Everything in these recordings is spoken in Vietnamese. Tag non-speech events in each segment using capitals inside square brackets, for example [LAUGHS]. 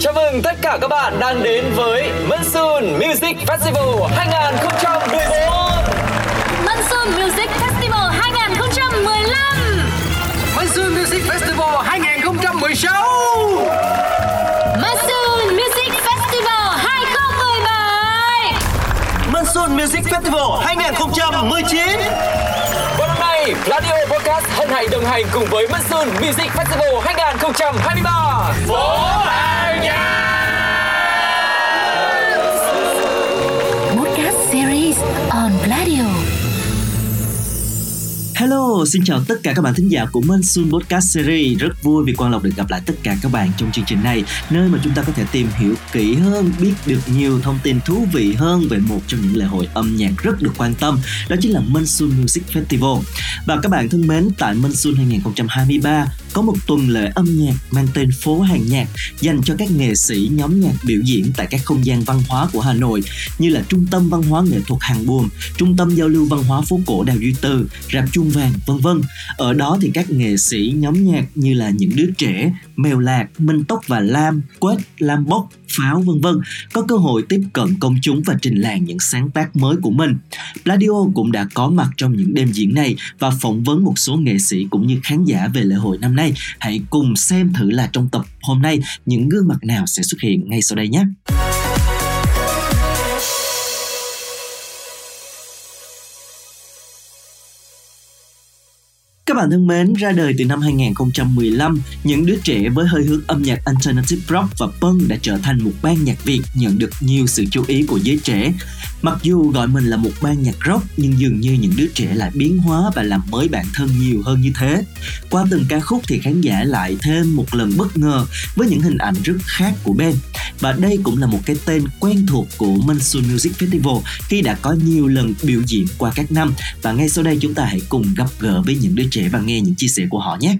Chào mừng tất cả các bạn đang đến với Monsoon Music Festival 2014 Monsoon Music Festival 2015 Monsoon Music Festival 2016 Monsoon Music Festival 2017 Monsoon Music Festival 2019 Và năm nay, Radio Podcast hân hạnh đồng hành cùng với Monsoon Music Festival 2023 Phố Hàng Hello, xin chào tất cả các bạn thính giả của Minh Sun Podcast Series. Rất vui vì Quang Lộc được gặp lại tất cả các bạn trong chương trình này Nơi mà chúng ta có thể tìm hiểu kỹ hơn, biết được nhiều thông tin thú vị hơn về một trong những lễ hội âm nhạc rất được quan tâm Đó chính là Minh Sun Music Festival. Và các bạn thân mến, tại Minh Sun 2023 có một tuần lễ âm nhạc mang tên Phố Hàng Nhạc dành cho các nghệ sĩ nhóm nhạc biểu diễn tại các không gian văn hóa của Hà Nội như là Trung tâm Văn hóa Nghệ thuật Hàng Buồm, Trung tâm Giao lưu Văn hóa Phố Cổ Đào Duy Từ, Rạp Chuông Vàng, vân vân. Ở đó thì các nghệ sĩ nhóm nhạc như là những đứa trẻ, Mèo Lạc, Minh Tóc và Lam, Quết, Lam Bốc, Pháo vân vân có cơ hội tiếp cận công chúng và trình làng những sáng tác mới của mình. Pladio cũng đã có mặt trong những đêm diễn này và phỏng vấn một số nghệ sĩ cũng như khán giả về lễ hội năm nay. Hãy cùng xem thử là trong tập hôm nay, những gương mặt nào sẽ xuất hiện ngay sau đây nhé. Các bạn thân mến, ra đời từ năm 2015, những đứa trẻ với hơi hướng âm nhạc alternative rock và punk đã trở thành một ban nhạc Việt nhận được nhiều sự chú ý của giới trẻ. Mặc dù gọi mình là một ban nhạc rock nhưng dường như những đứa trẻ lại biến hóa và làm mới bản thân nhiều hơn như thế. Qua từng ca khúc thì khán giả lại thêm một lần bất ngờ với những hình ảnh rất khác của Ben. Và đây cũng là một cái tên quen thuộc của Monsoon Music Festival khi đã có nhiều lần biểu diễn qua các năm. Và ngay sau đây chúng ta hãy cùng gặp gỡ với những đứa trẻ và nghe những chia sẻ của họ nhé.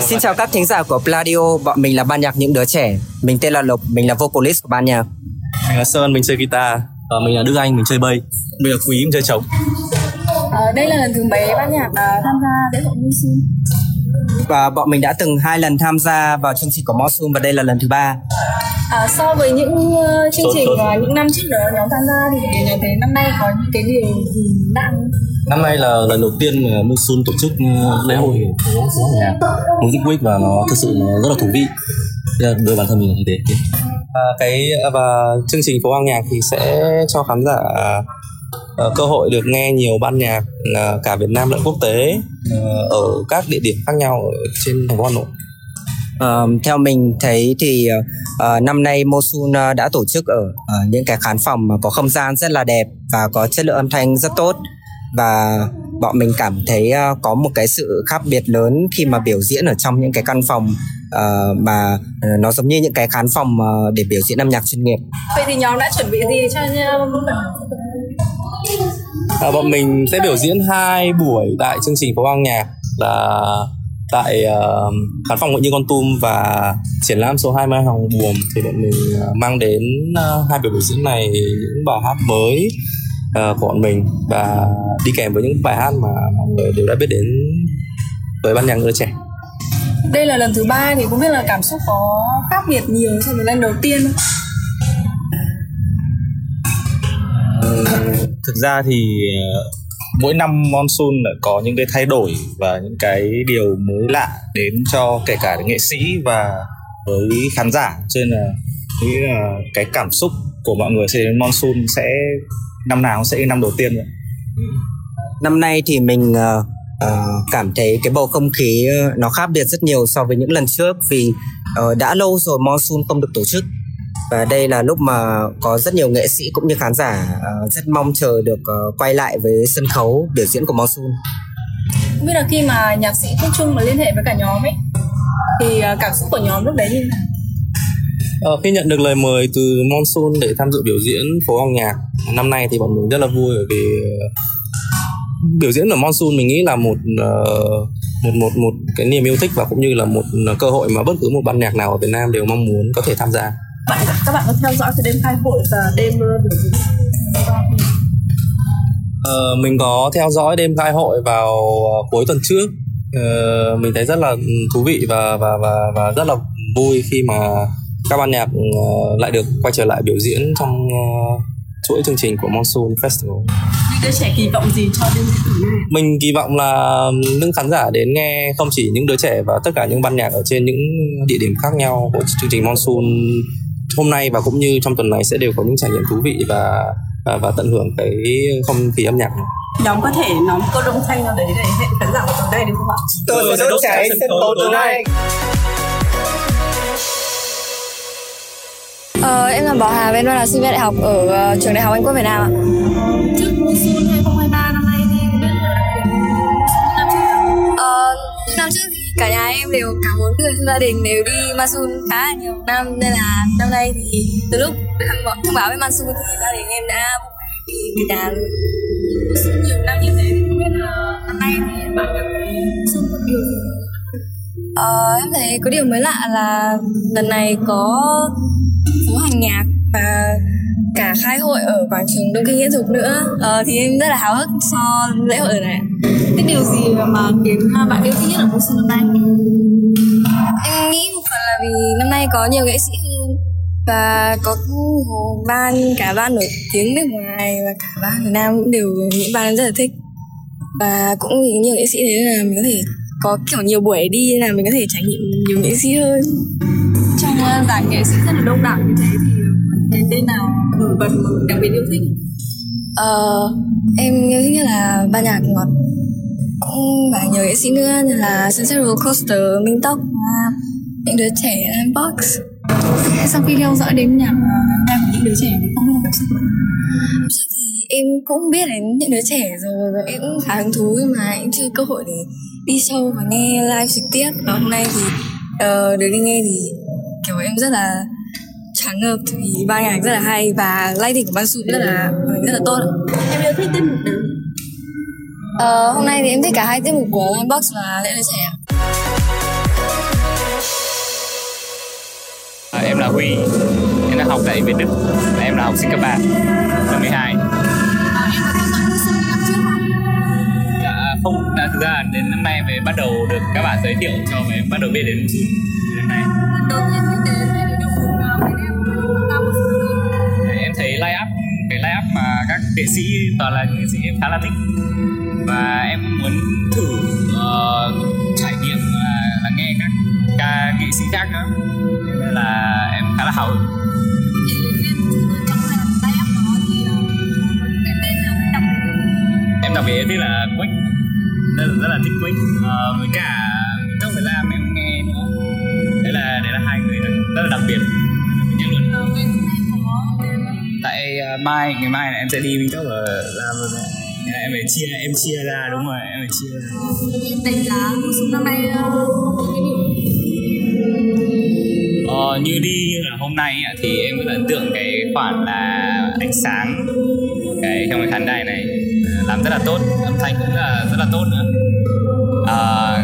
Xin chào các thính giả của Pladio, bọn mình là ban nhạc những đứa trẻ. Mình tên là Lộc, mình là vocalist của ban nhạc. Mình là Sơn, mình chơi guitar Và mình là Đức Anh, mình chơi bass Mình là Quý, mình chơi trống Ờ, đây là lần thứ mấy ban nhạc à, tham gia lễ hội Monsoon? Và bọn mình đã từng hai lần tham gia vào chương trình của Monsoon và đây là lần thứ ba. À, so với những uh, chương trình và những năm trước đó nhóm tham gia thì nhóm thấy năm nay có những cái điều gì nặng Năm nay là lần đầu tiên mà Monsoon tổ chức ờ, lễ hội nhạc Music Week và nó thực sự nó rất là thú vị. Đối với bản thân mình là như thế. Và cái và chương trình phố âm nhạc thì sẽ cho khán giả ờ, cơ hội được nghe nhiều ban nhạc ờ, cả Việt Nam lẫn quốc tế ờ, ở các địa điểm khác nhau ở trên thành phố Hà Nội. Ờ, theo mình thấy thì ờ, năm nay Monsoon ờ, đã tổ chức ở ờ, những cái khán phòng mà có không gian rất là đẹp và có chất lượng âm thanh rất tốt và bọn mình cảm thấy ờ, có một cái sự khác biệt lớn khi mà biểu diễn ở trong những cái căn phòng ờ, mà ờ, nó giống như những cái khán phòng ờ, để biểu diễn âm nhạc chuyên nghiệp. vậy thì nhóm đã chuẩn bị gì cho nhau À, bọn mình sẽ biểu diễn hai buổi tại chương trình phố âm nhạc là tại uh, khán phòng Nguyễn Như Con Tum và triển lãm số 20 Hồng Buồm thì bọn mình uh, mang đến uh, hai buổi biểu diễn này những bài hát mới uh, của bọn mình và đi kèm với những bài hát mà mọi người đều đã biết đến với ban nhạc người trẻ. đây là lần thứ ba thì không biết là cảm xúc có khác biệt nhiều so với lần đầu tiên không? thực ra thì ờ, mỗi năm monsoon lại có những cái thay đổi và những cái điều mới lạ đến cho kể cả nghệ sĩ và với khán giả cho nên là nghĩ là cái cảm xúc của mọi người sẽ đến monsoon sẽ năm nào cũng sẽ như năm đầu tiên vậy Năm nay thì mình ờ, ờ, cảm thấy cái bầu không khí ờ, nó khác biệt rất nhiều so với những lần trước vì ờ, đã lâu rồi Monsoon không được tổ chức. Và đây là lúc mà có rất nhiều nghệ sĩ cũng như khán giả ờ, rất mong chờ được ờ, quay lại với sân khấu biểu diễn của Monsoon. không biết là khi mà nhạc sĩ Quốc Trung mà liên hệ với cả nhóm ấy thì cảm xúc của nhóm lúc đấy như thế nào Ờ, khi nhận được lời mời từ Monsoon để tham dự biểu diễn phố âm nhạc năm nay thì bọn mình rất là vui bởi vì ờ, biểu diễn ở Monsoon mình nghĩ là một ờ, một một một cái niềm yêu thích và cũng như là một cơ hội mà bất cứ một ban nhạc nào ở Việt Nam đều mong muốn có thể tham gia. bạn các bạn có theo dõi cái đêm khai hội và đêm ờ, biểu diễn Ờ, mình có theo dõi đêm khai hội vào ờ, cuối tuần trước uh, mình thấy rất là thú vị và và và và rất là vui khi mà các ban nhạc uh, lại được quay trở lại biểu diễn trong uh, chuỗi chương trình của Monsoon Festival. Những đứa trẻ kỳ vọng gì cho đêm diễn tử này? Mình kỳ vọng là những khán giả đến nghe không chỉ những đứa trẻ và tất cả những ban nhạc ở trên những địa điểm khác nhau của chương trình Monsoon hôm nay và cũng như trong tuần này sẽ đều có những trải nghiệm thú vị và và, và tận hưởng cái không khí âm nhạc này. Nhóm có thể một câu đông thanh nào đấy để hẹn khán giả vào tối nay được không ạ? Tôi sẽ đốt cháy sân khấu tối nay. Ờ, em là Bảo Hà, em là sinh viên đại học ở uh, trường Đại học Anh Quốc Việt Nam ạ. Trước Monsoon 2023 năm nay thì biết năm Ờ, năm trước thì cả nhà em đều cả bốn người trong gia đình đều đi Masun khá là nhiều năm nên là năm nay thì từ lúc thông báo- thông báo về thì gia đình em đã đi cả nhà nhiều năm như thế thì không biết là năm nay thì bạn cảm thấy Masun có điều gì Ờ, em thấy có điều mới lạ là lần này có phố hành nhạc và cả khai hội ở quảng trường Đông Kinh Nghĩa Dục nữa. Ờ, thì em rất là háo hức cho lễ hội này. cái điều gì mà khiến bạn yêu thích nhất ở Monsoon năm nay? Em nghĩ một phần là vì năm nay có nhiều nghệ sĩ hơn và có ban cả ban nổi tiếng nước ngoài và cả ban Việt Nam cũng đều những ban em rất là thích và cũng vì nhiều nghệ sĩ thế là mình có thể có kiểu nhiều buổi đi nên là mình có thể trải nghiệm nhiều nghệ sĩ hơn Uh, dàn nghệ sĩ rất là đông đảo như thế thì cái tên nào? Nổi bật mà đặc biệt yêu thích? Ờ, em yêu thích nhất là ban nhạc ngọt. Cũng và nhiều nghệ sĩ nữa như là Sunset Roller Coaster, Minh Tóc và những đứa trẻ Box. Sau khi theo dõi đến nhạc uh, của những đứa trẻ thì không cảm xúc em cũng biết đến những đứa trẻ rồi và em cũng khá hứng thú nhưng mà em chưa cơ hội để đi show và nghe live trực tiếp. Và hôm nay thì ờ, được đi nghe thì kiểu em rất là choáng ngợp vì ban nhạc rất là hay và lighting của ban su rất là rất là tốt. Em yêu thích tiết mục nào? Ờ, hôm nay thì em thích cả hai tiết mục của Box và lễ đứa trẻ. À, em là Huy, em đang học tại Việt Đức và em là học sinh cấp 3 năm 12 không, đã thực ra đến năm nay mới bắt đầu được các bạn giới thiệu cho mới bắt đầu biết đến năm đến nay em thấy line up cái line up mà các nghệ sĩ toàn là những nghệ sĩ em khá là thích. Và em muốn thử uh, trải nghiệm à, uh, là nghe các ca nghệ sĩ khác nữa. Nên là em khá là hào hứng. Em đặc biệt biết là Quách rất là, rất là thích Quick. Ờ, với cả trong thời gian em nghe nữa. Đấy là đấy là hai người rất, rất là đặc biệt. Nhất luôn. Tại uh, mai ngày mai này em sẽ đi Minh Tốc ở làm rồi đấy. Nên là em phải chia em chia ra đúng rồi em phải chia ra. Đánh giá Monsoon năm nay Ờ, như đi như là hôm nay thì em có ấn tượng cái khoản là ánh sáng cái trong cái khán đài này làm rất là tốt âm thanh cũng là rất là tốt nữa. À,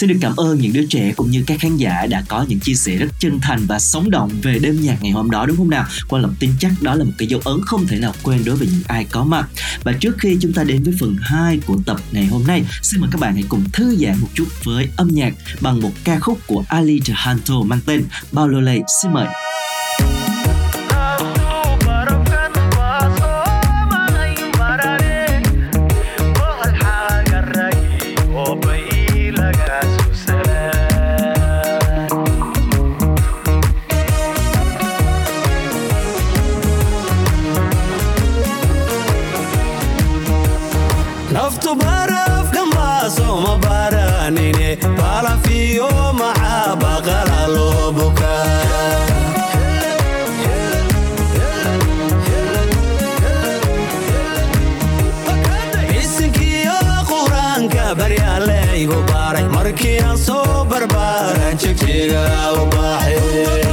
Xin được cảm ơn những đứa trẻ cũng như các khán giả đã có những chia sẻ rất chân thành và sống động về đêm nhạc ngày hôm đó đúng không nào? Quan Lộc tin chắc đó là một cái dấu ấn không thể nào quên đối với những ai có mặt. Và trước khi chúng ta đến với phần 2 của tập ngày hôm nay, xin mời các bạn hãy cùng thư giãn một chút với âm nhạc bằng một ca khúc của Ali Jahanto mang tên Bao Lô Lê. Xin mời. Markii aan soo barbaaran jegjiga u baaxay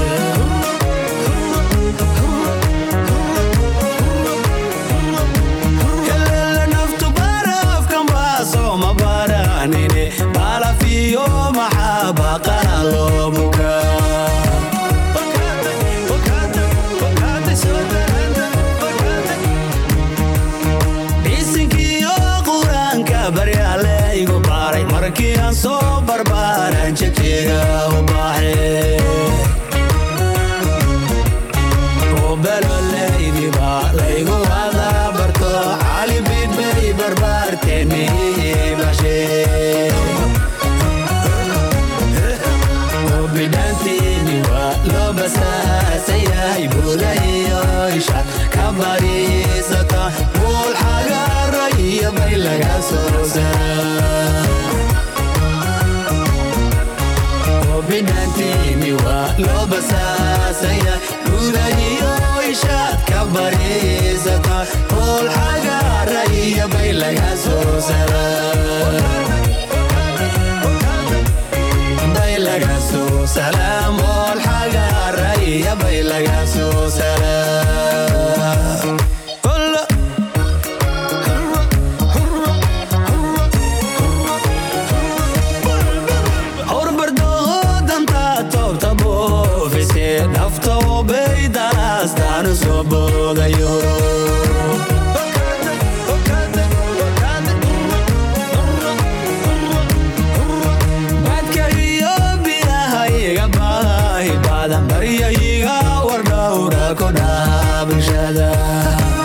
together.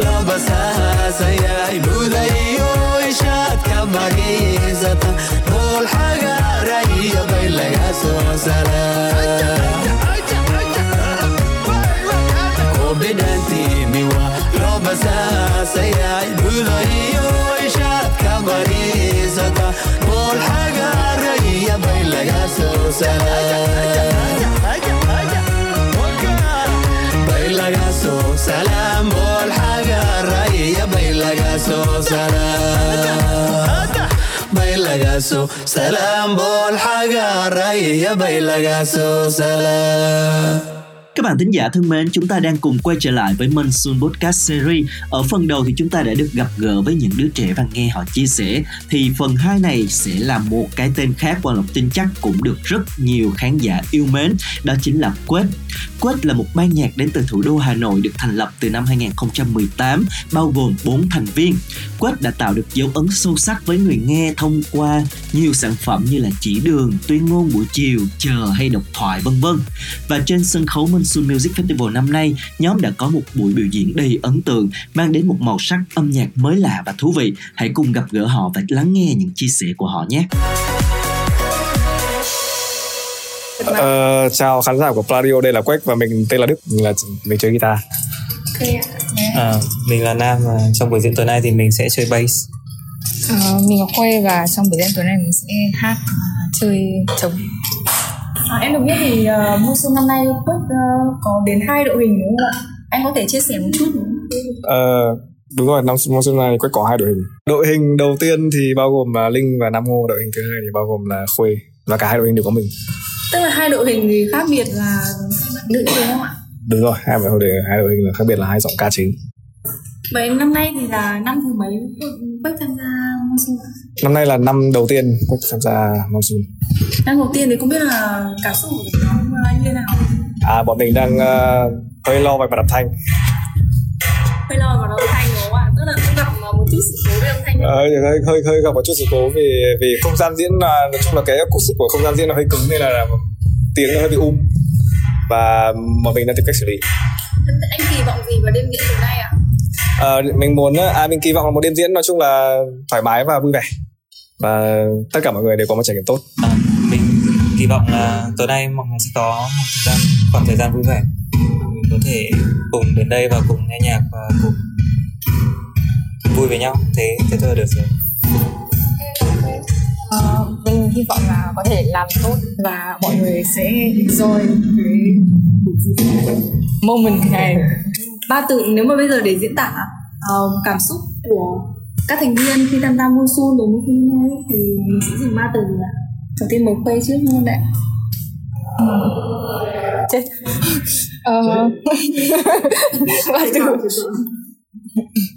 لبسها سيايلو ليو إشاد كمغيزة نول حاجة رأيي بيلغا سوسلا وبدانتي ميوا لبسها سيايلو ليو إشاد كمغيزة نول حاجة رأيي بيلغا سوسلا بيلغا سوسلا مول laga soo salaam bool xagaaraya bay laga soo salaam Các bạn thính giả thân mến, chúng ta đang cùng quay trở lại với Monsoon Podcast Series. Ở phần đầu thì chúng ta đã được gặp gỡ với những đứa trẻ và nghe họ chia sẻ. Thì phần 2 này sẽ là một cái tên khác và Lộc tin chắc cũng được rất nhiều khán giả yêu mến. Đó chính là Quết. Quết là một ban nhạc đến từ thủ đô Hà Nội được thành lập từ năm 2018, bao gồm 4 thành viên. Quết đã tạo được dấu ấn sâu sắc với người nghe thông qua nhiều sản phẩm như là Chỉ đường, Tuyên ngôn buổi chiều, Chờ hay Độc thoại vân vân. Và trên sân khấu Monsoon Music Festival năm nay, nhóm đã có một buổi biểu diễn đầy ấn tượng, mang đến một màu sắc âm nhạc mới lạ và thú vị. Hãy cùng gặp gỡ họ và lắng nghe những chia sẻ của họ nhé. Ờ, chào khán giả của Pladio, đây là Quách và mình tên là Đức, mình là mình chơi guitar. Ok ạ. À, mình là Nam và trong buổi diễn tối nay thì mình sẽ chơi bass. Ờ, mình là Khuê và trong buổi diễn tối nay mình sẽ hát chơi trống. À, em được biết thì uh, mùa xuân năm nay Quất uh, có đến hai đội hình đúng không ạ? Anh có thể chia sẻ một chút đúng không? Ờ, đúng rồi, năm mùa xuân này Quách có hai đội hình. Đội hình đầu tiên thì bao gồm là Linh và Nam Ngô, đội hình thứ hai thì bao gồm là Khuê và cả hai đội hình đều có mình. Tức là hai đội hình thì khác biệt là nữ đúng không ạ? Đúng rồi, hai đội hình hai đội hình là khác biệt là hai giọng ca chính. Vậy năm nay thì là năm thứ mấy Quách tham gia ạ? Năm nay là năm đầu tiên Quách tham gia Monsoon. Năm đầu tiên thì không biết là cảm xúc của nhóm như thế nào? À, bọn mình đang uh, hơi lo về mặt âm thanh. Hơi lo vào âm thanh đúng không ạ? Tức là cũng gặp uh, một chút sự cố về âm thanh. Ờ, hơi hơi hơi gặp một chút sự cố vì vì không gian diễn là nói chung là cái acoustic của không gian diễn nó hơi cứng nên là, là tiếng nó hơi bị um và mà mình đang tìm cách xử lý. Anh kỳ vọng gì vào đêm diễn tối nay ạ? Ờ, mình muốn à mình kỳ vọng là một đêm diễn nói chung là thoải mái và vui vẻ và tất cả mọi người đều có một trải nghiệm tốt. Mình kỳ vọng là tối nay mọi người sẽ có một thời gian khoảng thời gian vui vẻ. Mình có thể cùng đến đây và cùng nghe nhạc và cùng vui với nhau. Thế thế thôi là được rồi. hy vọng là có thể làm tốt và mọi người sẽ enjoy cái moment này ba từ nếu mà bây giờ để diễn tả uh, cảm xúc của các thành viên khi tham gia monsoon đến với phim này thì mình sẽ dùng ba từ ạ. Đầu tiên mời khuê trước luôn đấy chết. Ờ. Ba từ.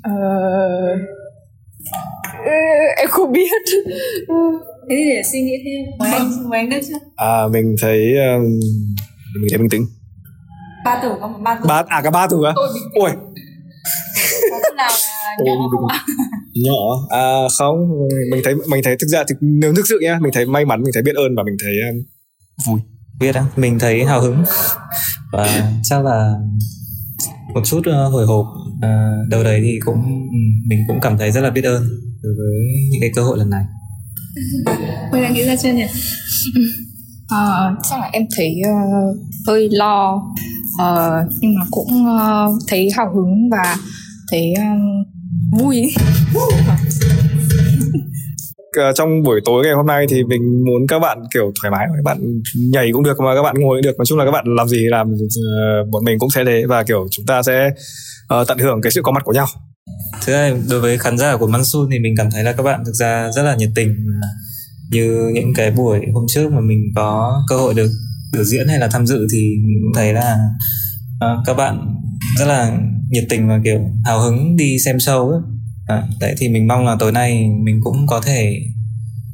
Ờ. Em không biết. Thế thì để suy nghĩ thêm. Mời anh mời anh đất trước à mình thấy um, mình thấy bình tĩnh ba từ có một ba từ. Ba à cả ba từ á từ nào là [LAUGHS] nhỏ không [LAUGHS] nhỏ. À không mình thấy mình thấy thực ra thì nếu thực sự nhá mình thấy may mắn mình thấy biết ơn và mình thấy um, vui. Biết á mình thấy hào hứng. Và chắc là một chút uh, hồi hộp uh, đầu đấy thì cũng mình cũng cảm thấy rất là biết ơn đối với những cái cơ hội lần này. Mời đã nghĩ ra chưa nhỉ Ờ, chắc là em thấy ờ, hơi lo. Ờ, nhưng mà cũng ờ, thấy hào hứng và thấy ờ, vui. Trong buổi tối ngày hôm nay thì mình muốn các bạn kiểu thoải mái các bạn nhảy cũng được mà các bạn ngồi cũng được. Nói chung là các bạn làm gì làm uh, bọn mình cũng sẽ thế. Và kiểu chúng ta sẽ uh, tận hưởng cái sự có mặt của nhau. Thứ hai, đối với khán giả của Mansun thì mình cảm thấy là các bạn thực ra rất là nhiệt tình như những cái buổi hôm trước mà mình có cơ hội được biểu diễn hay là tham dự thì mình cũng thấy là à, các bạn rất là nhiệt tình và kiểu hào hứng đi xem show ấy. À, đấy thì mình mong là tối nay mình cũng có thể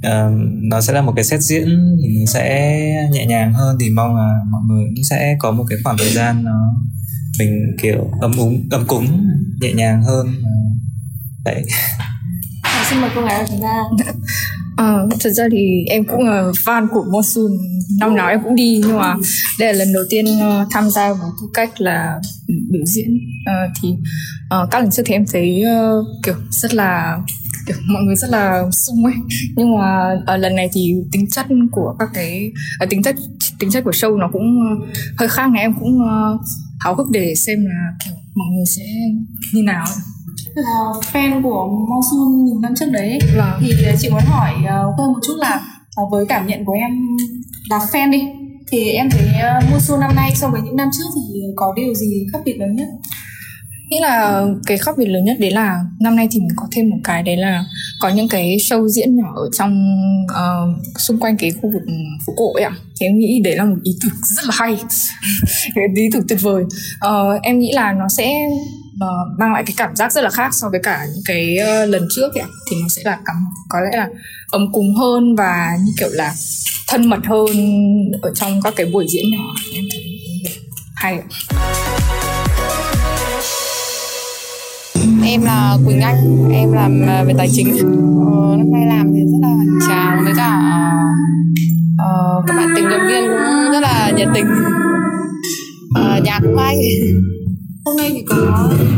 à, nó sẽ là một cái set diễn thì sẽ nhẹ nhàng hơn. Thì mong là mọi người cũng sẽ có một cái khoảng thời gian nó mình kiểu ấm úng ấm cúng nhẹ nhàng hơn. Đấy. Và xin mời cô gái của chúng ta [LAUGHS] À, thật ra thì em cũng là fan của Monsoon năm nào em cũng đi nhưng mà đây là lần đầu tiên uh, tham gia với tư cách là biểu diễn. Uh, thì uh, các lần trước thì em thấy uh, kiểu rất là kiểu mọi người rất là sung ấy. Nhưng mà ở lần này thì tính chất của các cái uh, tính chất tính chất của show nó cũng hơi khác. Này em cũng uh, háo hức để xem là kiểu mọi người sẽ như nào. ấy là fan của Monsoon nhiều năm trước đấy Vâng. thì chị muốn hỏi uh, Khuê một chút là uh, với cảm nhận của em là fan đi thì em thấy uh, Monsoon năm nay so với những năm trước thì có điều gì khác biệt lớn nhất nghĩ là cái khác biệt lớn nhất đấy là năm nay thì mình có thêm một cái đấy là có những cái show diễn nhỏ ở trong uh, xung quanh cái khu vực phố cổ ấy ạ. Thì em nghĩ đấy là một ý tưởng rất là hay. [LAUGHS] Ý tưởng tuyệt vời. Uh, em nghĩ là nó sẽ uh, mang lại cái cảm giác rất là khác so với cả những cái uh, lần trước ấy ạ. Thì nó sẽ là cảm có lẽ là ấm cúng hơn và như kiểu là thân mật hơn ở trong các cái buổi diễn nhỏ. Em thấy hay ạ. Em là Quỳnh Anh, em làm à, về tài chính. Ờ, năm nay làm thì rất là tráng với cả ờ, các bạn tình nguyện viên cũng rất là nhiệt tình. Ờ, nhạc cũng hay. hôm nay thì có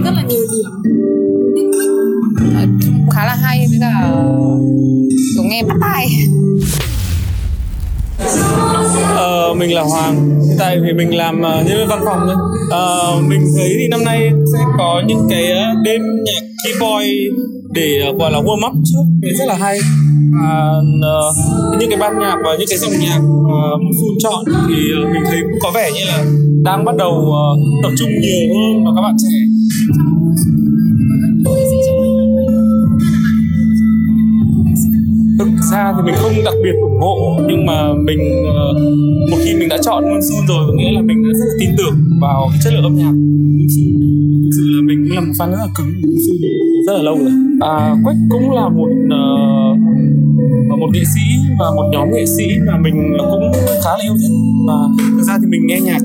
rất là nhiều điểm Ờ, khá là hay với cả kiểu nghe bắt tai. Ờ, mình là Hoàng. Hiện tại thì mình làm uh, nhân viên văn phòng thôi. Uh, mình thấy thì năm nay sẽ có những cái uh, đêm nhạc keyboy để uh, gọi là warm up trước. Thì rất là hay. Và uh, những cái ban nhạc và những cái dòng nhạc uh, Monsoon chọn thì uh, mình thấy cũng có vẻ như là đang bắt đầu uh, tập trung nhiều hơn vào các bạn trẻ. Ra thì mình không đặc biệt ủng hộ nhưng mà mình ờ, một khi mình đã chọn Monsoon rồi có nghĩa là mình đã rất là tin tưởng vào cái chất lượng âm nhạc Monsoon. Thực sự là mình cũng là một fan rất là cứng Monsoon rất là lâu rồi. À, Quách cũng là một uh, một nghệ sĩ và một nhóm nghệ sĩ mà mình cũng khá là yêu thích. Và thực ra thì mình nghe nhạc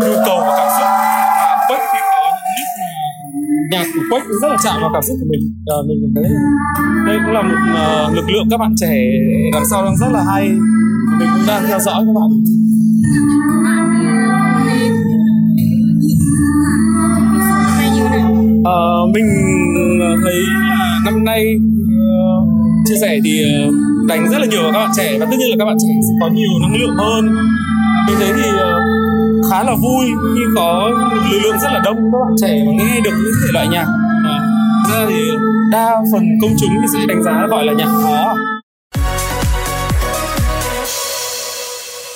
theo nhu cầu và cảm xúc. Và Quách thì nhạc của Quách rất là chạm vào cảm xúc của mình. À, mình cảm thấy đây cũng là một uh, lực lượng các bạn trẻ đằng sau đang rất là hay. Mình cũng đang theo dõi các bạn. À, mình thấy là năm nay uh, chia sẻ thì uh, đánh rất là nhiều vào các bạn trẻ. Và tất nhiên là các bạn trẻ sẽ có nhiều năng lượng hơn. Mình thấy thì uh, khá là vui khi có lực lượng rất là đông các bạn trẻ mà nghe được những thể loại nhạc. Ờ, ra thì đa phần công chúng thì sẽ đánh giá gọi là nhạc khó.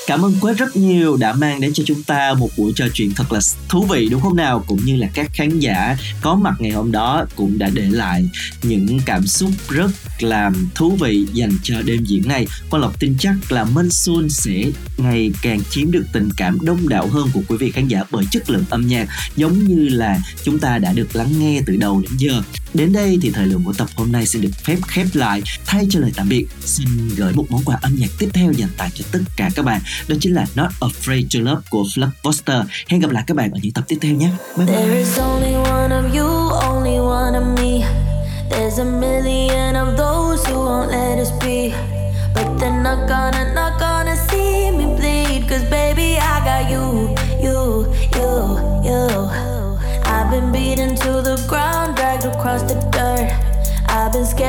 Cảm ơn Quế rất nhiều đã mang đến cho chúng ta một buổi trò chuyện thật là thú vị, đúng không nào? Cũng như là các khán giả có mặt ngày hôm đó cũng đã để lại những cảm xúc rất là thú vị dành cho đêm diễn này. Quang Lộc tin chắc là Minh xuân sẽ ngày càng chiếm được tình cảm đông đảo hơn của quý vị khán giả bởi chất lượng âm nhạc, giống như là chúng ta đã được lắng nghe từ đầu đến giờ. Đến đây thì thời lượng của tập hôm nay xin được phép khép lại. Thay cho lời tạm biệt, xin gửi một món quà âm nhạc tiếp theo dành tặng cho tất cả các bạn. Đó chính là Not Afraid to Love của Flux Poster. Hẹn gặp lại các bạn ở những tập tiếp theo nhé. Bye bye.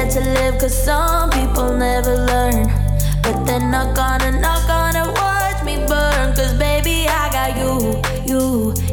to live, cause some people never learn. But they're not gonna, not gonna watch me burn, cause baby, I got you, you.